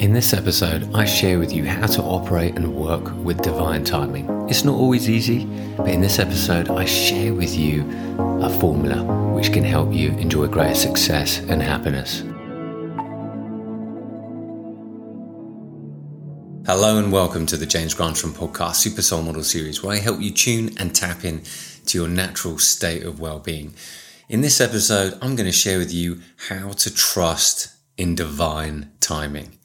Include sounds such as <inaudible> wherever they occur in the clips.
In this episode, I share with you how to operate and work with divine timing. It's not always easy, but in this episode, I share with you a formula which can help you enjoy greater success and happiness. Hello and welcome to the James Grantram podcast Super Soul Model series, where I help you tune and tap in to your natural state of well-being. In this episode, I'm going to share with you how to trust in divine timing.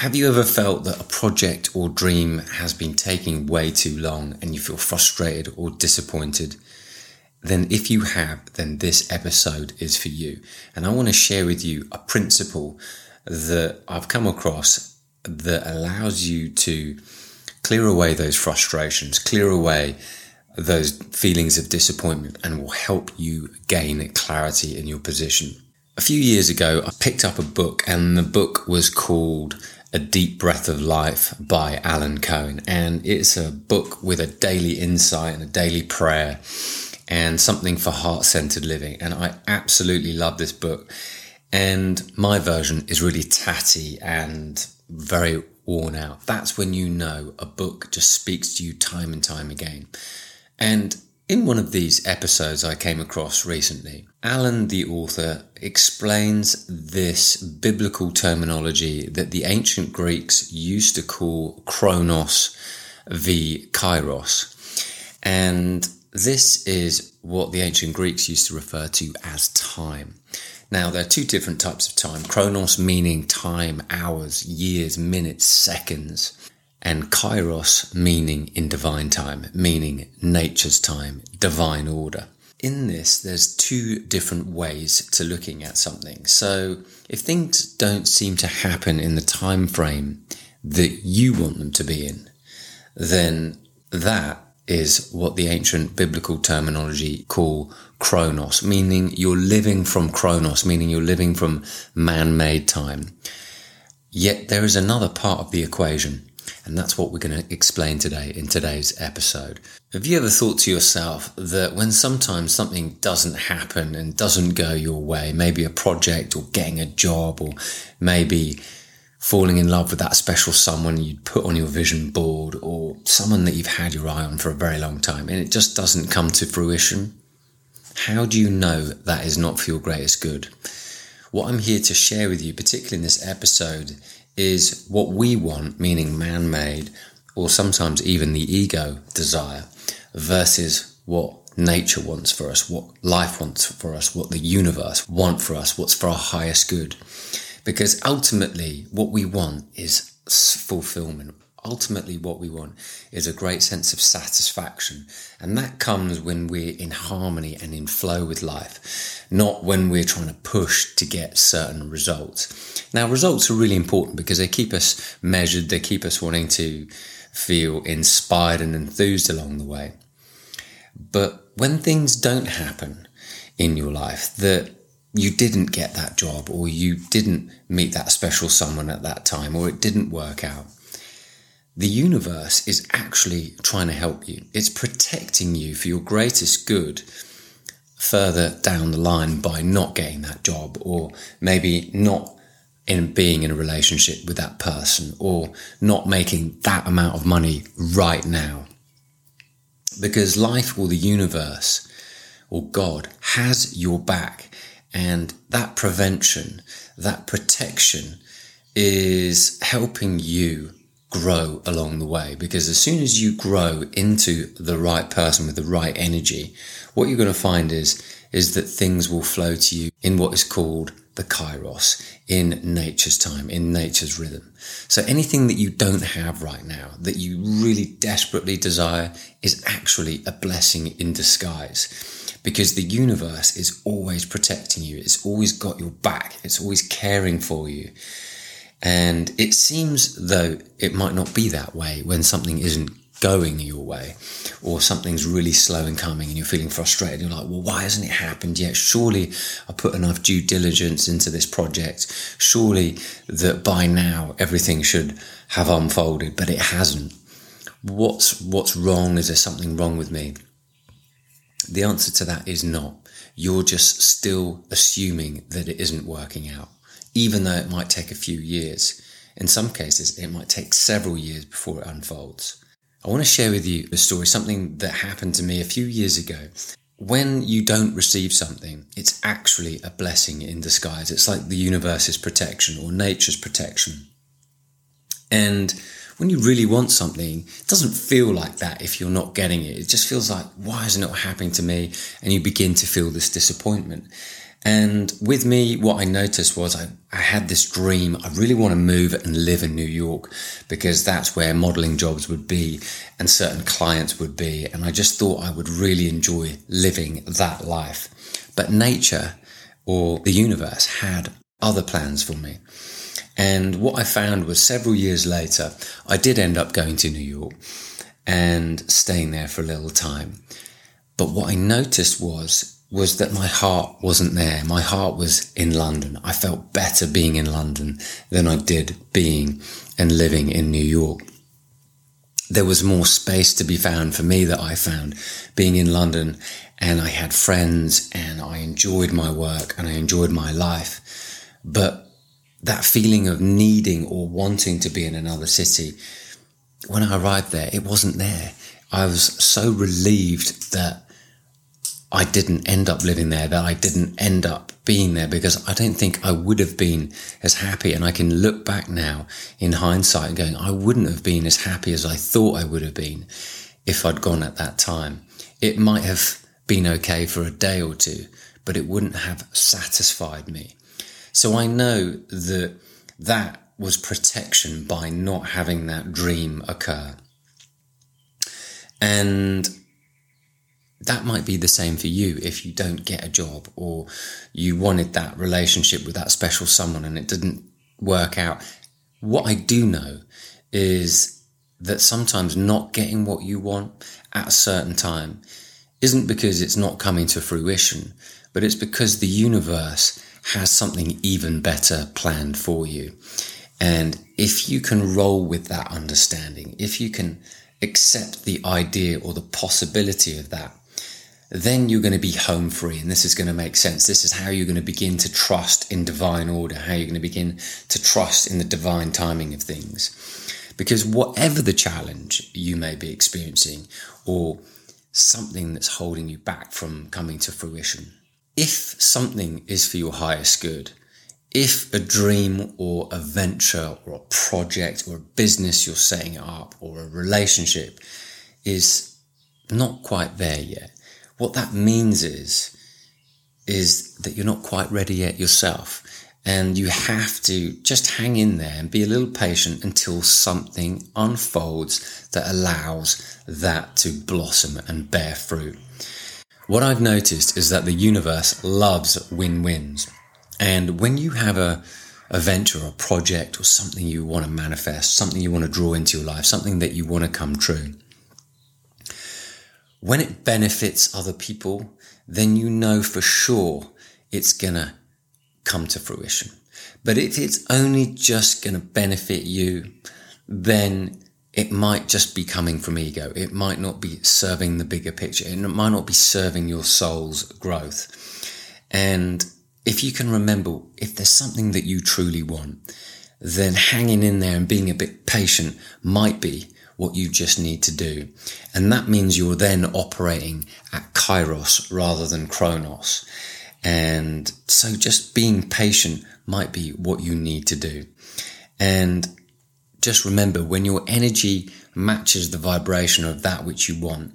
Have you ever felt that a project or dream has been taking way too long and you feel frustrated or disappointed? Then, if you have, then this episode is for you. And I want to share with you a principle that I've come across that allows you to clear away those frustrations, clear away those feelings of disappointment, and will help you gain clarity in your position. A few years ago, I picked up a book, and the book was called a Deep Breath of Life by Alan Cohen. And it's a book with a daily insight and a daily prayer and something for heart centered living. And I absolutely love this book. And my version is really tatty and very worn out. That's when you know a book just speaks to you time and time again. And in one of these episodes I came across recently, Alan, the author, explains this biblical terminology that the ancient Greeks used to call chronos v kairos. And this is what the ancient Greeks used to refer to as time. Now, there are two different types of time chronos meaning time, hours, years, minutes, seconds and kairos meaning in divine time, meaning nature's time, divine order. In this, there's two different ways to looking at something. So if things don't seem to happen in the time frame that you want them to be in, then that is what the ancient biblical terminology call chronos, meaning you're living from chronos, meaning you're living from man-made time. Yet there is another part of the equation and that's what we're going to explain today in today's episode. Have you ever thought to yourself that when sometimes something doesn't happen and doesn't go your way, maybe a project or getting a job or maybe falling in love with that special someone you'd put on your vision board or someone that you've had your eye on for a very long time and it just doesn't come to fruition? How do you know that is not for your greatest good? What I'm here to share with you, particularly in this episode, is what we want, meaning man made, or sometimes even the ego desire, versus what nature wants for us, what life wants for us, what the universe want for us, what's for our highest good. Because ultimately, what we want is fulfillment ultimately what we want is a great sense of satisfaction. And that comes when we're in harmony and in flow with life, not when we're trying to push to get certain results. Now, results are really important because they keep us measured, they keep us wanting to feel inspired and enthused along the way. But when things don't happen in your life, that you didn't get that job or you didn't meet that special someone at that time or it didn't work out, the universe is actually trying to help you. It's protecting you for your greatest good further down the line by not getting that job or maybe not in being in a relationship with that person or not making that amount of money right now. Because life or the universe or God has your back and that prevention, that protection is helping you grow along the way because as soon as you grow into the right person with the right energy, what you're going to find is, is that things will flow to you in what is called the kairos, in nature's time, in nature's rhythm. So anything that you don't have right now, that you really desperately desire, is actually a blessing in disguise. Because the universe is always protecting you. It's always got your back. It's always caring for you. And it seems though it might not be that way when something isn't going your way or something's really slow in coming and you're feeling frustrated. You're like, well, why hasn't it happened yet? Surely I put enough due diligence into this project. Surely that by now everything should have unfolded, but it hasn't. What's, what's wrong? Is there something wrong with me? The answer to that is not. You're just still assuming that it isn't working out even though it might take a few years. In some cases, it might take several years before it unfolds. I want to share with you a story, something that happened to me a few years ago. When you don't receive something, it's actually a blessing in disguise. It's like the universe's protection or nature's protection. And when you really want something, it doesn't feel like that if you're not getting it. It just feels like, why isn't it happening to me? And you begin to feel this disappointment. And with me, what I noticed was I, I had this dream. I really want to move and live in New York because that's where modeling jobs would be and certain clients would be. And I just thought I would really enjoy living that life. But nature or the universe had other plans for me. And what I found was several years later, I did end up going to New York and staying there for a little time. But what I noticed was was that my heart wasn't there. My heart was in London. I felt better being in London than I did being and living in New York. There was more space to be found for me that I found being in London and I had friends and I enjoyed my work and I enjoyed my life. But that feeling of needing or wanting to be in another city, when I arrived there, it wasn't there. I was so relieved that I didn't end up living there, that I didn't end up being there because I don't think I would have been as happy. And I can look back now in hindsight and going, I wouldn't have been as happy as I thought I would have been if I'd gone at that time. It might have been okay for a day or two, but it wouldn't have satisfied me. So I know that that was protection by not having that dream occur. And that might be the same for you if you don't get a job or you wanted that relationship with that special someone and it didn't work out. What I do know is that sometimes not getting what you want at a certain time isn't because it's not coming to fruition, but it's because the universe has something even better planned for you. And if you can roll with that understanding, if you can accept the idea or the possibility of that, then you're going to be home free. And this is going to make sense. This is how you're going to begin to trust in divine order, how you're going to begin to trust in the divine timing of things. Because whatever the challenge you may be experiencing or something that's holding you back from coming to fruition, if something is for your highest good, if a dream or a venture or a project or a business you're setting up or a relationship is not quite there yet, what that means is, is that you're not quite ready yet yourself. And you have to just hang in there and be a little patient until something unfolds that allows that to blossom and bear fruit. What I've noticed is that the universe loves win wins. And when you have a, a venture or a project or something you want to manifest, something you want to draw into your life, something that you want to come true, when it benefits other people, then you know for sure it's to come to fruition. But if it's only just to benefit you, then it might just be coming from ego. It might not be serving the bigger picture. It might not be serving your soul's growth. And if you can remember, if there's something that you truly want, then hanging in there and being a bit patient might be what you just need to do. And that means you're then operating at kairos rather than chronos. And so just being patient might be what you need to do. And just remember when your energy matches the vibration of that which you want,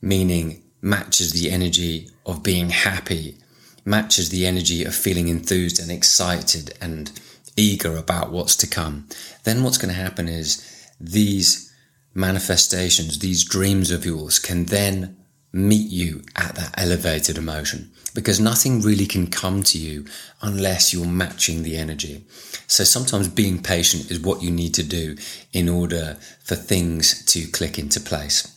meaning matches the energy of being happy, matches the energy of feeling enthused and excited and eager about what's to come, then what's going to happen is these manifestations, these dreams of yours can then meet you at that elevated emotion because nothing really can come to you unless you're matching the energy. So sometimes being patient is what you need to do in order for things to click into place.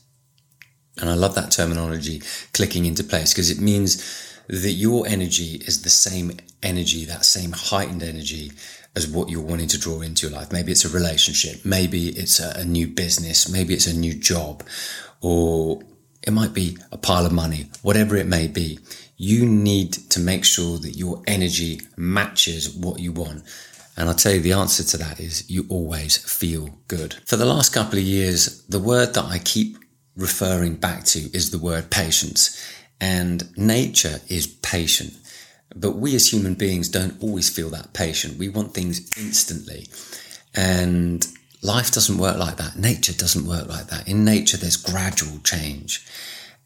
And I love that terminology, clicking into place, because it means that your energy is the same energy, that same heightened energy as what you're wanting to draw into your life. Maybe it's a relationship, maybe it's a, a new business, maybe it's a new job, or it might be a pile of money, whatever it may be. you need to make sure that your energy matches what you want. And I'll tell you the answer to that is you always feel good. For the last couple of years, the word that I keep referring back to is the word patience. And nature is patient. But we as human beings don't always feel that patient. We want things instantly. And life doesn't work like that. Nature doesn't work like that. In nature, there's gradual change.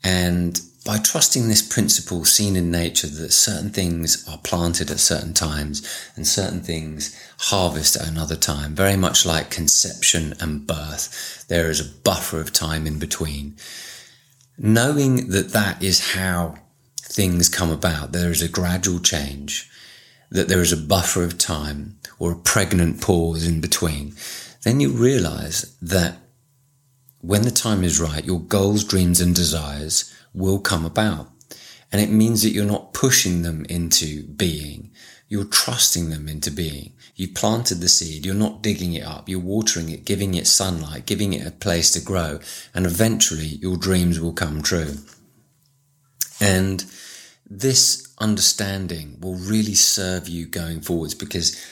And by trusting this principle seen in nature that certain things are planted at certain times and certain things harvest at another time, very much like conception and birth, there is a buffer of time in between. Knowing that that is how things come about, there is a gradual change, that there is a buffer of time or a pregnant pause in between, then you realize that when the time is right, your goals, dreams, and desires will come about. And it means that you're not pushing them into being. You're trusting them into being. You planted the seed. You're not digging it up. You're watering it, giving it sunlight, giving it a place to grow. And eventually your dreams will come true. And this understanding will really serve you going forwards because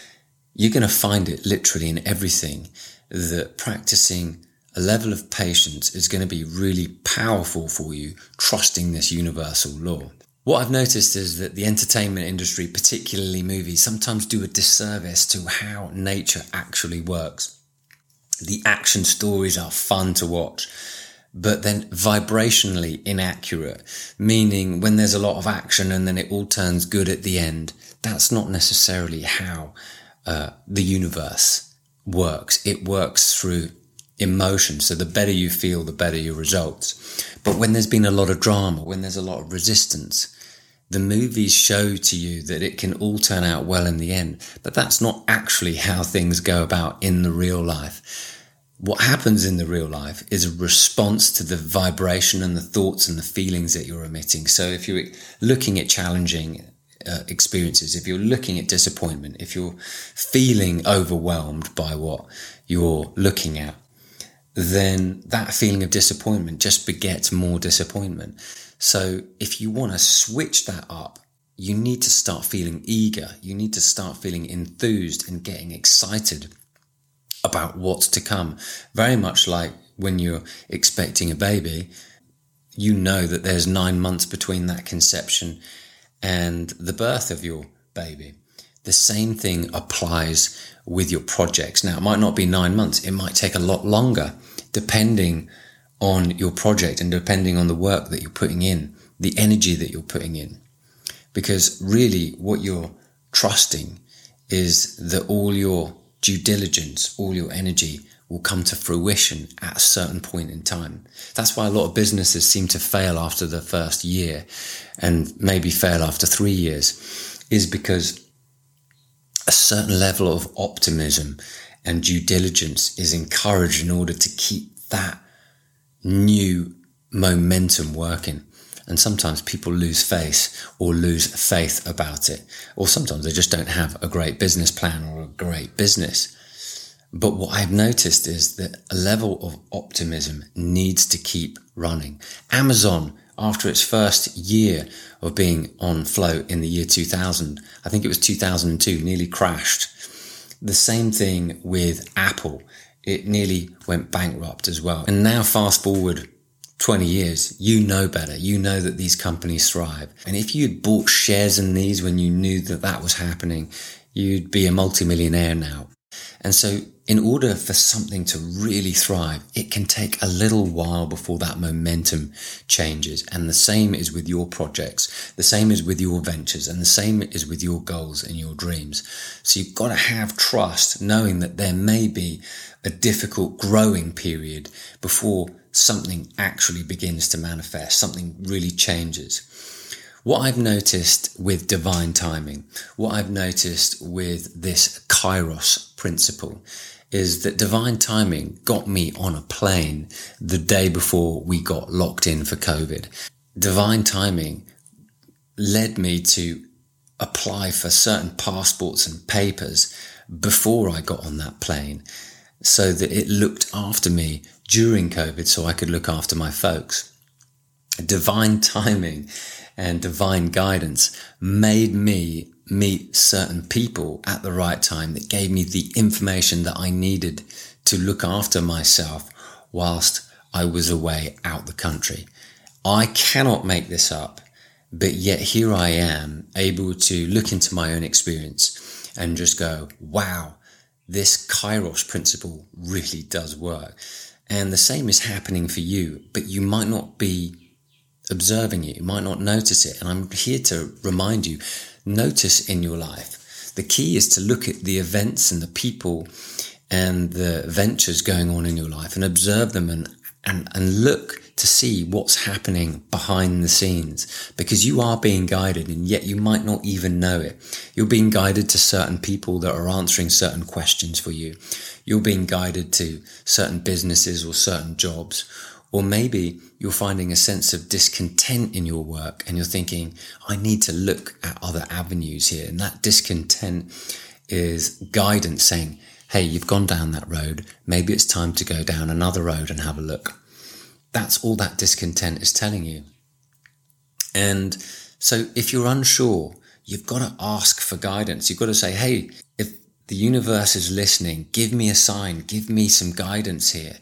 you're going to find it literally in everything that practicing a level of patience is going to be really powerful for you, trusting this universal law. What I've noticed is that the entertainment industry, particularly movies, sometimes do a disservice to how nature actually works. The action stories are fun to watch, but then vibrationally inaccurate, meaning when there's a lot of action and then it all turns good at the end, that's not necessarily how uh, the universe works. It works through emotion. So the better you feel, the better your results. But when there's been a lot of drama, when there's a lot of resistance, the movies show to you that it can all turn out well in the end. But that's not actually how things go about in the real life. What happens in the real life is a response to the vibration and the thoughts and the feelings that you're emitting. So if you're looking at challenging uh, experiences, if you're looking at disappointment, if you're feeling overwhelmed by what you're looking at, then that feeling of disappointment just begets more disappointment. So if you want to switch that up, you need to start feeling eager. You need to start feeling enthused and getting excited about what's to come. Very much like when you're expecting a baby, you know that there's nine months between that conception and the birth of your baby. The same thing applies with your projects. Now, it might not be nine months. It might take a lot longer depending on your project and depending on the work that you're putting in, the energy that you're putting in. Because really what you're trusting is that all your due diligence, all your energy will come to fruition at a certain point in time. That's why a lot of businesses seem to fail after the first year and maybe fail after three years is because a certain level of optimism and due diligence is encouraged in order to keep that new momentum working. And sometimes people lose faith or lose faith about it. Or sometimes they just don't have a great business plan or a great business. But what I've noticed is that a level of optimism needs to keep running. Amazon, after its first year of being on float in the year 2000, I think it was 2002, nearly crashed the same thing with Apple. It nearly went bankrupt as well. And now fast forward 20 years, you know better. You know that these companies thrive. And if you had bought shares in these when you knew that that was happening, you'd be a multimillionaire now. And so in order for something to really thrive, it can take a little while before that momentum changes. And the same is with your projects. The same is with your ventures and the same is with your goals and your dreams. So you've got to have trust knowing that there may be a difficult growing period before something actually begins to manifest, something really changes. What I've noticed with divine timing, what I've noticed with this kairos principle is that divine timing got me on a plane the day before we got locked in for COVID. Divine timing led me to apply for certain passports and papers before I got on that plane so that it looked after me during COVID so I could look after my folks. Divine timing and divine guidance made me meet certain people at the right time that gave me the information that I needed to look after myself whilst I was away out the country. I cannot make this up, but yet here I am able to look into my own experience and just go, wow, this Kairos principle really does work. And the same is happening for you, but you might not be observing it. You might not notice it. And I'm here to remind you, notice in your life. The key is to look at the events and the people and the ventures going on in your life and observe them and, and, and look to see what's happening behind the scenes because you are being guided and yet you might not even know it. You're being guided to certain people that are answering certain questions for you. You're being guided to certain businesses or certain jobs. Or maybe you're finding a sense of discontent in your work and you're thinking, I need to look at other avenues here. And that discontent is guidance saying, Hey, you've gone down that road. Maybe it's time to go down another road and have a look. That's all that discontent is telling you. And so if you're unsure, you've got to ask for guidance. You've got to say, Hey, if the universe is listening, give me a sign, give me some guidance here.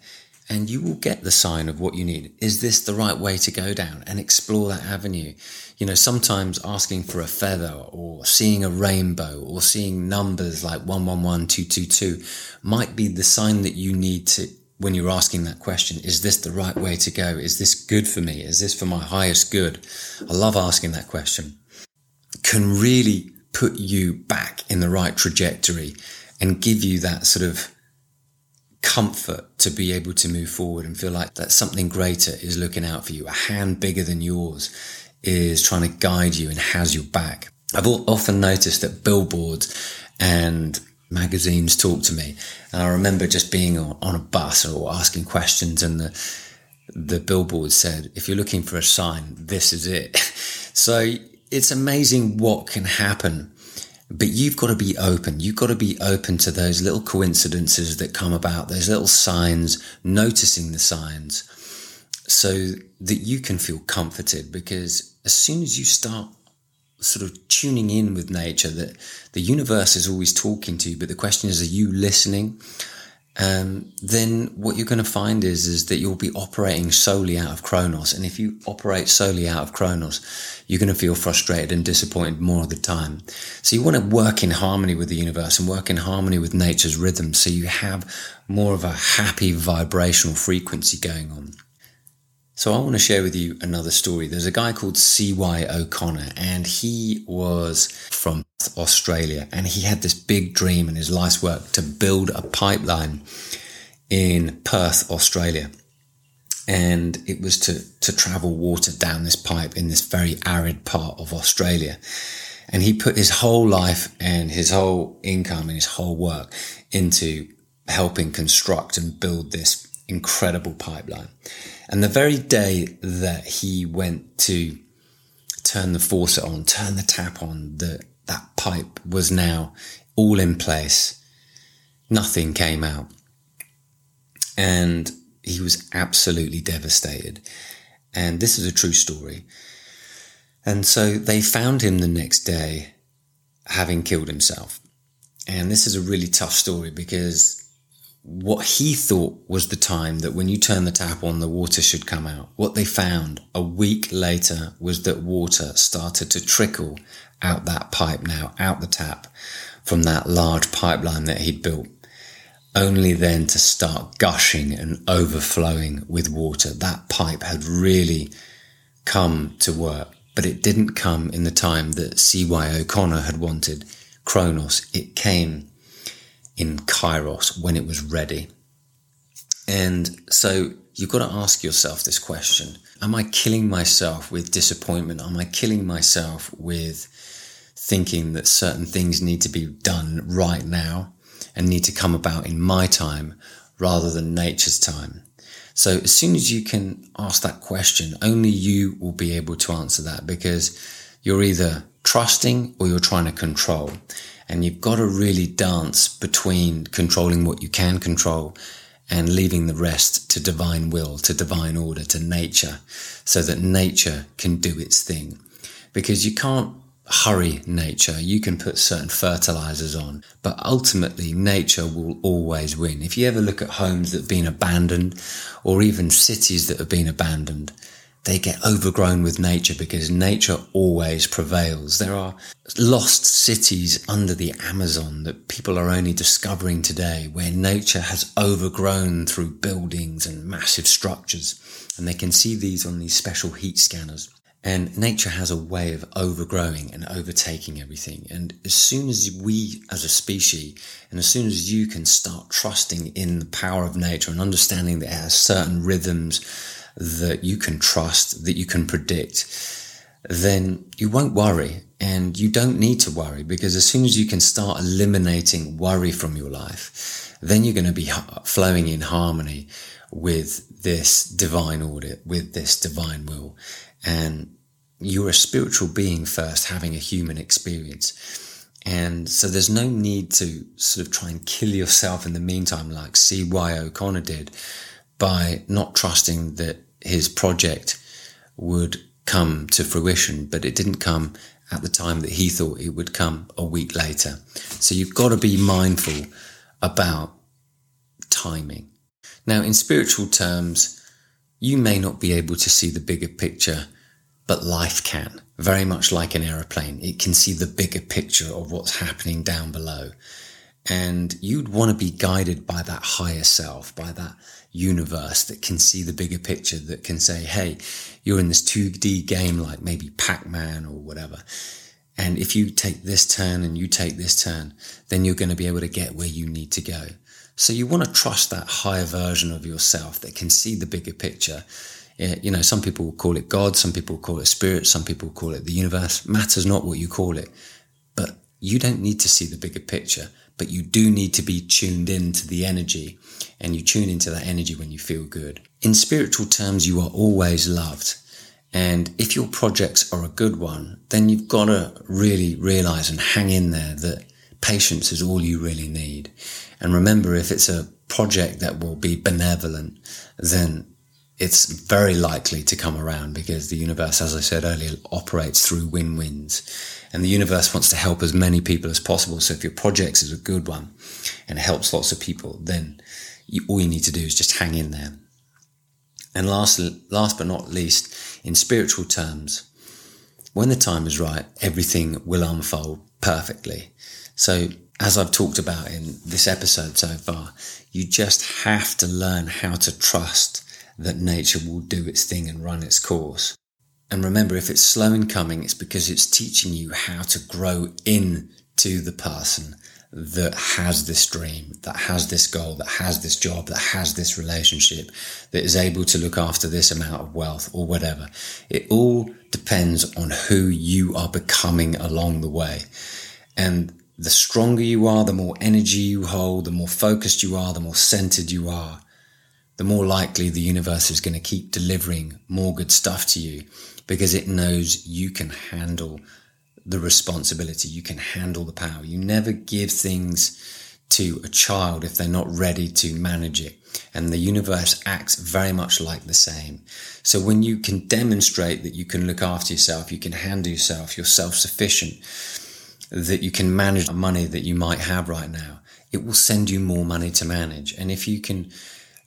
And you will get the sign of what you need. Is this the right way to go down and explore that avenue? You know, sometimes asking for a feather or seeing a rainbow or seeing numbers like 111222 might be the sign that you need to when you're asking that question, is this the right way to go? Is this good for me? Is this for my highest good? I love asking that question. Can really put you back in the right trajectory and give you that sort of comfort to be able to move forward and feel like that something greater is looking out for you. A hand bigger than yours is trying to guide you and has your back. I've often noticed that billboards and magazines talk to me. And I remember just being on, a bus or asking questions and the, the billboard said, if you're looking for a sign, this is it. <laughs> so it's amazing what can happen. But you've got to be open. You've got to be open to those little coincidences that come about, those little signs, noticing the signs so that you can feel comforted because as soon as you start sort of tuning in with nature that the universe is always talking to you, but the question is, are you listening? Um, then what you're going to find is is that you'll be operating solely out of Chronos, and if you operate solely out of Chronos, you're going to feel frustrated and disappointed more of the time. So you want to work in harmony with the universe and work in harmony with nature's rhythm, so you have more of a happy vibrational frequency going on. So I want to share with you another story. There's a guy called C.Y. O'Connor and he was from Australia and he had this big dream in his life's work to build a pipeline in Perth, Australia. And it was to, to travel water down this pipe in this very arid part of Australia. And he put his whole life and his whole income and his whole work into helping construct and build this incredible pipeline. And the very day that he went to turn the faucet on, turn the tap on, the, that pipe was now all in place. Nothing came out. And he was absolutely devastated. And this is a true story. And so they found him the next day having killed himself. And this is a really tough story because what he thought was the time that when you turn the tap on, the water should come out. What they found a week later was that water started to trickle out that pipe now, out the tap from that large pipeline that he'd built. Only then to start gushing and overflowing with water. That pipe had really come to work, but it didn't come in the time that C.Y. O'Connor had wanted. Chronos. it came in Kairos when it was ready. And so you've got to ask yourself this question Am I killing myself with disappointment? Am I killing myself with thinking that certain things need to be done right now and need to come about in my time rather than nature's time? So as soon as you can ask that question, only you will be able to answer that because you're either trusting or you're trying to control. And you've got to really dance between controlling what you can control and leaving the rest to divine will, to divine order, to nature, so that nature can do its thing. because you can't hurry nature. You can put certain fertilizers on, but ultimately nature will always win. If you ever look at homes that have been abandoned or even cities that have been abandoned, they get overgrown with nature because nature always prevails. There are lost cities under the Amazon that people are only discovering today where nature has overgrown through buildings and massive structures. And they can see these on these special heat scanners. And nature has a way of overgrowing and overtaking everything. And as soon as we as a species, and as soon as you can start trusting in the power of nature and understanding that it has certain rhythms that you can trust, that you can predict, then you won't worry and you don't need to worry because as soon as you can start eliminating worry from your life, then you're going to be flowing in harmony with this divine order, with this divine will. And you're a spiritual being first having a human experience. And so there's no need to sort of try and kill yourself in the meantime, like C.Y. O'Connor did by not trusting that his project would come to fruition, but it didn't come at the time that he thought it would come a week later. So you've got to be mindful about timing. Now, in spiritual terms, you may not be able to see the bigger picture but life can. Very much like an aeroplane, it can see the bigger picture of what's happening down below. And you'd want to be guided by that higher self, by that universe that can see the bigger picture, that can say, hey, you're in this 2D game like maybe Pac-Man or whatever. And if you take this turn and you take this turn, then you're going to be able to get where you need to go. So you want to trust that higher version of yourself that can see the bigger picture you know, some people call it God, some people call it spirit, some people call it the universe. Matters not what you call it, but you don't need to see the bigger picture, but you do need to be tuned in to the energy and you tune into that energy when you feel good. In spiritual terms, you are always loved. And if your projects are a good one, then you've got to really realize and hang in there that patience is all you really need. And remember, if it's a project that will be benevolent, then it's very likely to come around because the universe, as I said earlier, operates through win-wins and the universe wants to help as many people as possible. So if your project is a good one and helps lots of people, then you, all you need to do is just hang in there. And last, last but not least, in spiritual terms, when the time is right, everything will unfold perfectly. So as I've talked about in this episode so far, you just have to learn how to trust that nature will do its thing and run its course. And remember, if it's slow in coming, it's because it's teaching you how to grow into the person that has this dream, that has this goal, that has this job, that has this relationship, that is able to look after this amount of wealth or whatever. It all depends on who you are becoming along the way. And the stronger you are, the more energy you hold, the more focused you are, the more centered you are, the more likely the universe is going to keep delivering more good stuff to you because it knows you can handle the responsibility. You can handle the power. You never give things to a child if they're not ready to manage it. And the universe acts very much like the same. So when you can demonstrate that you can look after yourself, you can handle yourself, you're self-sufficient, that you can manage the money that you might have right now, it will send you more money to manage. And if you can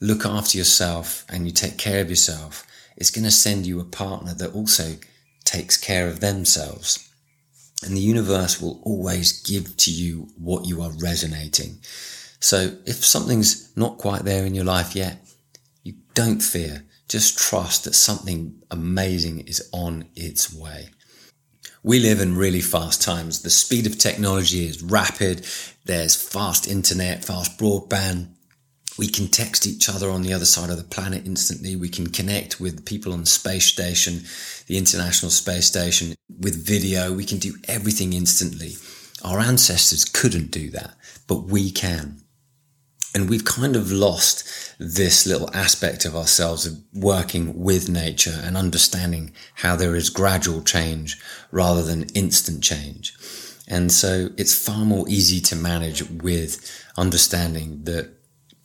look after yourself and you take care of yourself, it's going to send you a partner that also takes care of themselves. And the universe will always give to you what you are resonating. So if something's not quite there in your life yet, you don't fear. Just trust that something amazing is on its way. We live in really fast times. The speed of technology is rapid. There's fast internet, fast broadband, we can text each other on the other side of the planet instantly. We can connect with people on the space station, the International Space Station with video. We can do everything instantly. Our ancestors couldn't do that, but we can. And we've kind of lost this little aspect of ourselves of working with nature and understanding how there is gradual change rather than instant change. And so it's far more easy to manage with understanding that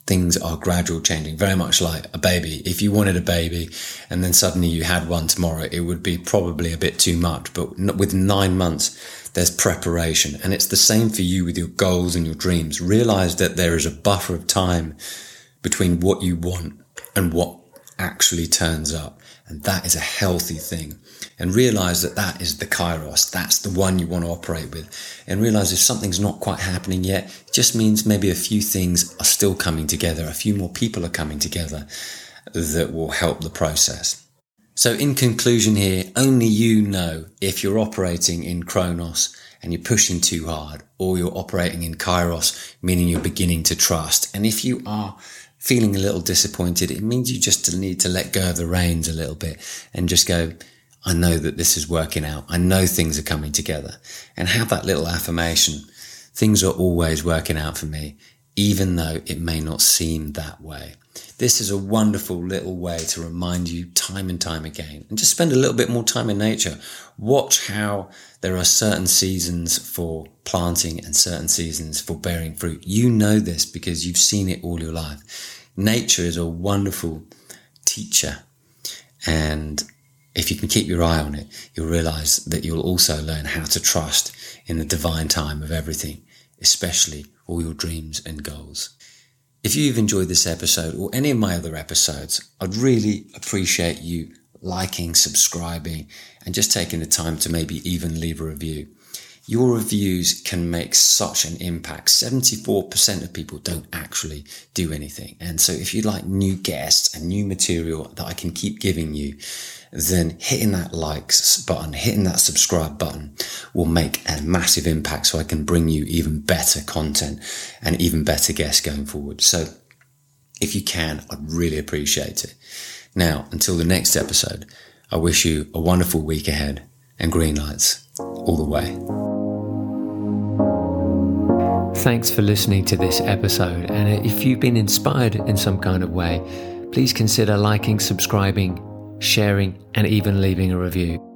things are gradual changing, very much like a baby. If you wanted a baby and then suddenly you had one tomorrow, it would be probably a bit too much. But with nine months, there's preparation. And it's the same for you with your goals and your dreams. Realize that there is a buffer of time between what you want and what actually turns up. And that is a healthy thing. And realize that that is the kairos. That's the one you want to operate with. And realize if something's not quite happening yet, it just means maybe a few things are still coming together. A few more people are coming together that will help the process. So in conclusion here, only you know if you're operating in Chronos and you're pushing too hard or you're operating in Kairos, meaning you're beginning to trust. And if you are feeling a little disappointed, it means you just need to let go of the reins a little bit and just go, I know that this is working out. I know things are coming together and have that little affirmation. Things are always working out for me, even though it may not seem that way. This is a wonderful little way to remind you time and time again and just spend a little bit more time in nature. Watch how there are certain seasons for planting and certain seasons for bearing fruit. You know this because you've seen it all your life. Nature is a wonderful teacher. And if you can keep your eye on it, you'll realize that you'll also learn how to trust in the divine time of everything, especially all your dreams and goals. If you've enjoyed this episode or any of my other episodes, I'd really appreciate you liking, subscribing, and just taking the time to maybe even leave a review. Your reviews can make such an impact. 74% of people don't actually do anything. And so if you'd like new guests and new material that I can keep giving you, then hitting that likes button, hitting that subscribe button will make a massive impact so I can bring you even better content and even better guests going forward. So if you can, I'd really appreciate it. Now, until the next episode, I wish you a wonderful week ahead and green lights all the way. Thanks for listening to this episode. And if you've been inspired in some kind of way, please consider liking, subscribing, sharing, and even leaving a review.